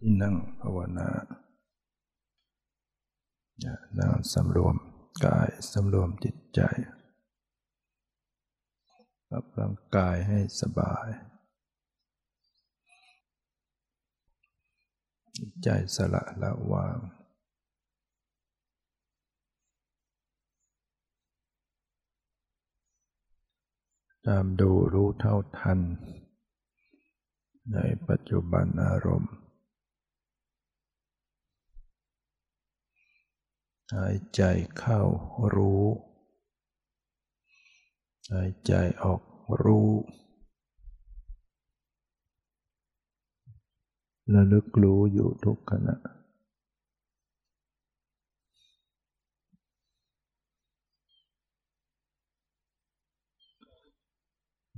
ที่นั่งภาวนานั่งสำรวมกายสำรวมจิตใจปรับร่างกายให้สบายจิตใจสละละวาง ตามดูรู้เท่าทัน ในปัจจุบันอารมณ์ หายใจเข้ารู้ หายใจออกรู้ระลึกรู้อยู่ทุกขณะ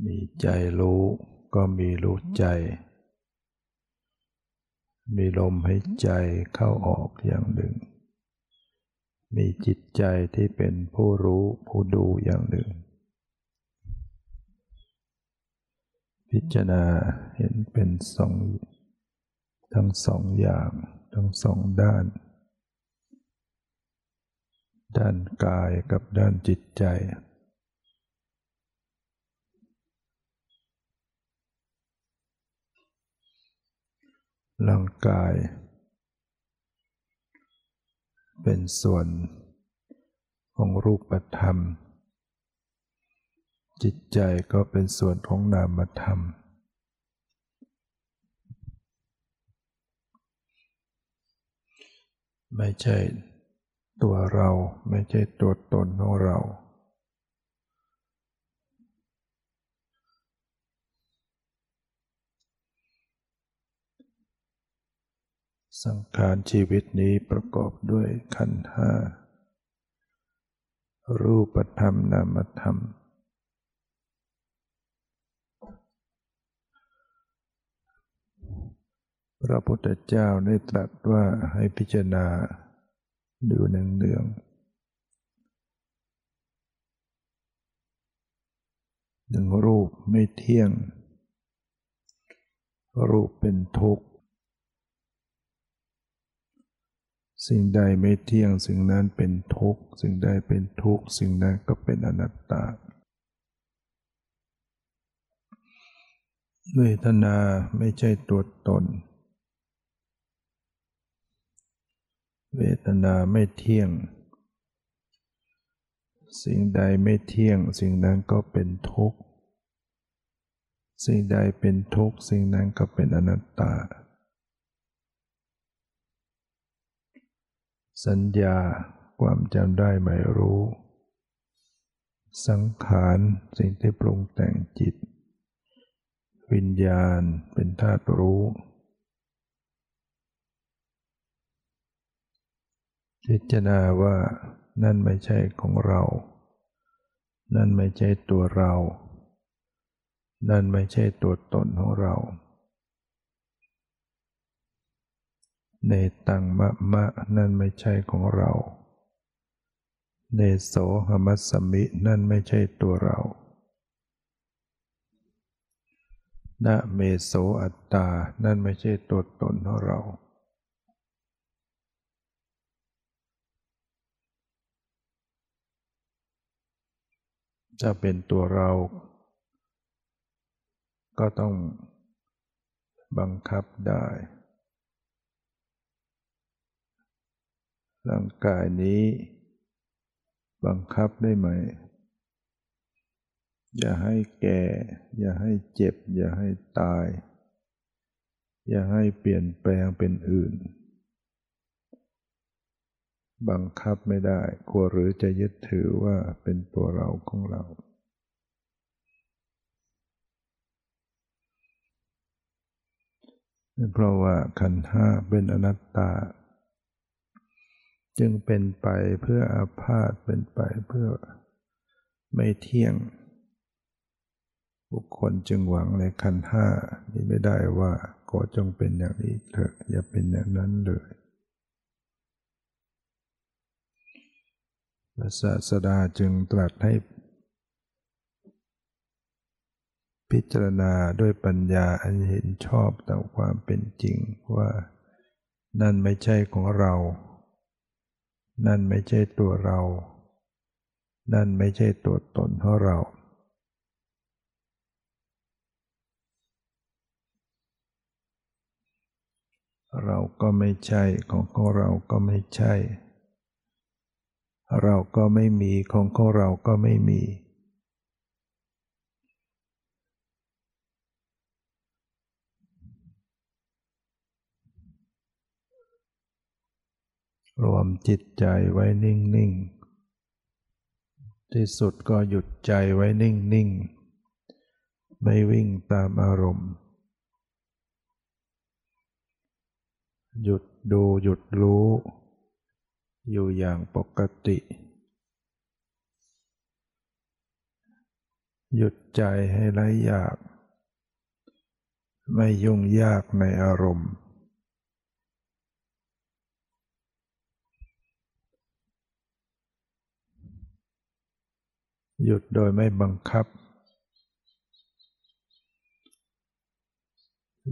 มีใจรู้ก็มีรู้ใจ มีลมหายใจเข้าออกอย่างหนึ่ง มีจิตใจที่เป็นผู้รู้ผู้ดูอย่างหนึ่ง พิจารณาเห็นเป็นสองทั้งสองอย่าง ทั้งสองด้าน ด้านกายกับด้านจิตใจ ร่างกาย เป็นส่วนของรูปธรรม จิตใจก็เป็นส่วนของนามธรรม ไม่ใช่ตัวเราไม่ใช่ตัวตนของเรา สังขารชีวิตนี้ประกอบด้วยขันธ์ห้ารูปธรรมนามธรรม พระพุทธเจ้าได้ตรัสว่าให้พิจารณาดูเนืองๆหนึ่งรูปไม่เที่ยง รูปเป็นทุกข์ สิ่งใดไม่เที่ยงสิ่งนั้นเป็นทุกข์สิ่งใดเป็นทุกข์สิ่งนั้นก็เป็นอนัตตาเวทนาไม่ใช่ตัวตน เวทนาไม่เที่ยง สิ่งใดไม่เที่ยง สิ่งนั้นก็เป็นทุกข์ สิ่งใดเป็นทุกข์ สิ่งนั้นก็เป็นอนัตตา สัญญาความจำได้ไม่รู้ สังขารสิ่งที่ปรุงแต่งจิต วิญญาณเป็นธาตุรู้ พิจารณาว่านั่นไม่ใช่ของเรา นั่นไม่ใช่ตัวเรา นั่นไม่ใช่ตัวตนของเรา เนตังมะมะนั่นไม่ใช่ของเรา เนโสหมัสมินั่นไม่ใช่ตัวเรานะเมโสอัตตา นั่นไม่ใช่ตัวตนของเรา จะเป็นตัวเรา ก็ต้องบังคับได้ ร่างกายนี้ บังคับได้ไหม อย่าให้แก่ อย่าให้เจ็บ อย่าให้ตาย อย่าให้เปลี่ยนแปลงเป็นอื่น บังคับไม่ได้กลัวหรือจะยึดถือว่าเป็นตัวเราของเราเพราะว่าขันห้าเป็นอนัตตา จึงเป็นไปเพื่ออาพาธเป็นไปเพื่อไม่เที่ยง บุคคลจึงหวังในขันห้านี้ไม่ได้ว่าก็จงเป็นอย่างนี้เถอะอย่าเป็นอย่างนั้นเลยพระศาสดาจึงตรัสให้พิจารณาด้วยปัญญาอันเห็นชอบตามความเป็นจริงว่า นั่นไม่ใช่ของเรา นั่นไม่ใช่ตัวเรา นั่นไม่ใช่ตัวตนของเรา เราก็ไม่ใช่ของของเราก็ไม่ใช่ เราก็ไม่มีของของเราก็ไม่มี รวมจิตใจไว้นิ่งๆ ที่สุดก็หยุดใจไว้นิ่งๆ ไม่วิ่งตามอารมณ์ หยุดดูหยุดรู้ อยู่อย่างปกติ หยุดใจให้ไร้อยาก ไม่ยุ่งยากในอารมณ์ หยุดโดยไม่บังคับ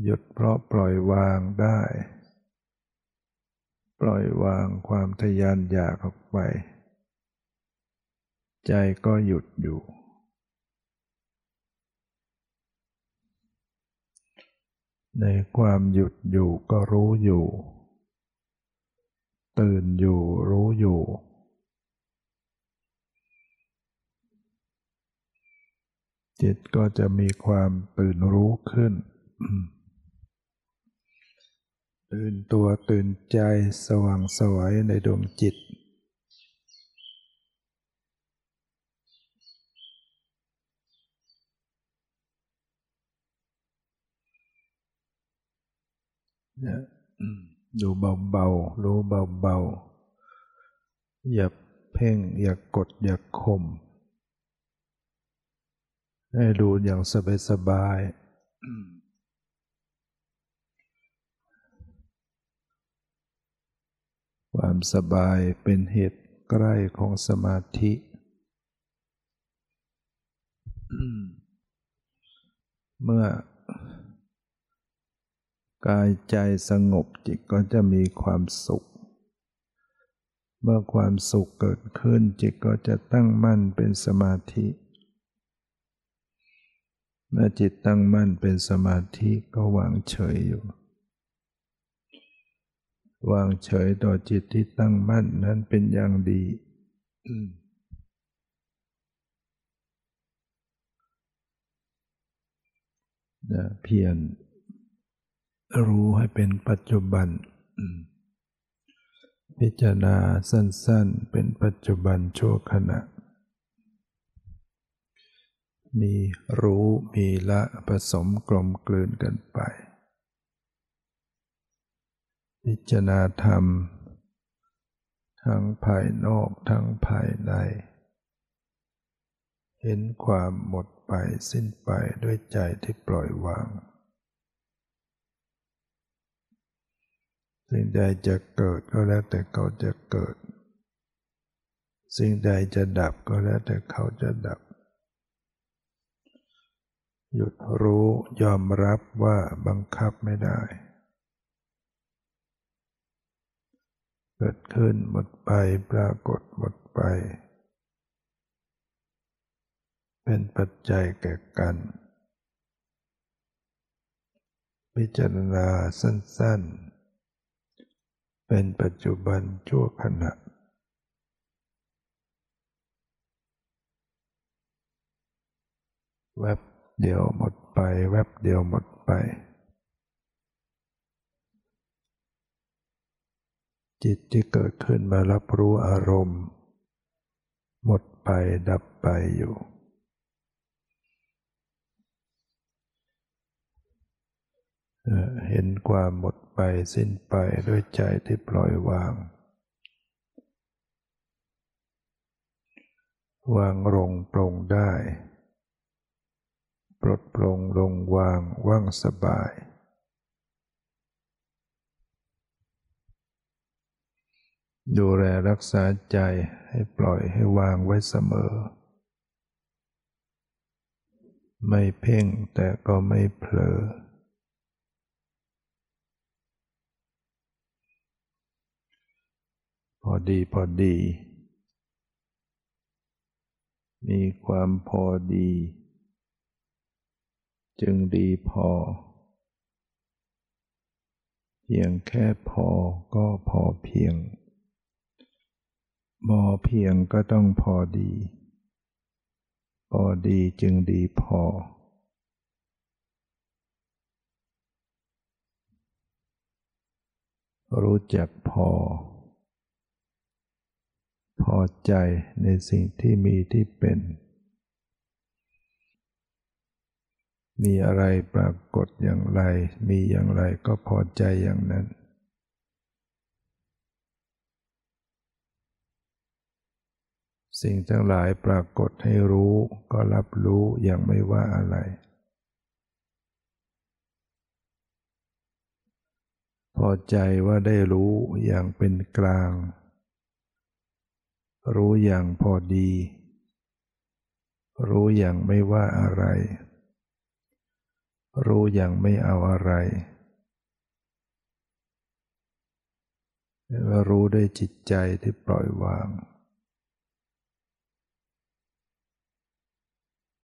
หยุดเพราะปล่อยวางได้ ปล่อยวางความทยานอยากออกไป ใจก็หยุดอยู่ ในความหยุดอยู่ก็รู้อยู่ ตื่นอยู่รู้อยู่ จิตก็จะมีความตื่นรู้ขึ้น ตื่นตัวตื่นใจสว่างสวยในดวงจิต ดูเบาๆ รู้เบาๆ อย่าเพ่ง อย่ากกดอย่าข่ม ให้ดูอย่างสบายสบายความสบายเป็นเหตุใกล้ของสมาธิเมื่อกายใจสงบจิตก็จะมีความสุข เมื่อความสุขเกิดขึ้นจิตก็จะตั้งมั่นเป็นสมาธิ เมื่อจิตตั้งมั่นเป็นสมาธิก็วางเฉยอยู่ วางเฉยต่อจิตที่ตั้งมั่นนั้นเป็นอย่างดีนะเพียรรู้ให้เป็นปัจจุบัน พิจารณาสั้นๆ เป็นปัจจุบันชั่วขณะ มีรู้มีละผสมกลมกลืนกันไป พิจารณาธรรม ทั้งภายนอกทั้งภายใน เห็นความหมดไปสิ้นไปด้วยใจที่ปล่อยวางสิ่งใดจะเกิดก็แล้วแต่เขาจะเกิด สิ่งใดจะดับก็แล้วแต่เขาจะดับ หยุดรู้ยอมรับว่าบังคับไม่ได้ เกิดขึ้นหมดไปปรากฏหมดไป เป็นปัจจัยแก่กัน พิจารณาสั้น ๆ เป็นปัจจุบันชั่วขณะแวบ เดียวหมดไป แวบเดียวหมดไป จิตที่เกิดขึ้นมารับรู้อารมณ์ หมดไปดับไปอยู่ เห็นความหมดไปสิ้นไปด้วยใจที่ปล่อยวาง วางลงปรงได้ ปลดปลงลงวางว่างสบาย ดูแลรักษาใจให้ปล่อยให้วางไว้เสมอ ไม่เพ่งแต่ก็ไม่เผลอดีพอดี มีความพอดี จึงดีพอ เพียงแค่พอก็พอเพียงพอเพียงก็ต้องพอดี พอดีจึงดีพอ รู้จักพอ พอใจในสิ่งที่มีที่เป็น มีอะไรปรากฏอย่างไร มีอย่างไรก็พอใจอย่างนั้น สิ่งทั้งหลายปรากฏให้รู้ก็รับรู้อย่างไม่ว่าอะไร พอใจว่าได้รู้อย่างเป็นกลาง รู้อย่างพอดี รู้อย่างไม่ว่าอะไร รู้อย่างไม่เอาอะไรว่ารู้ด้วยจิตใจที่ปล่อยวาง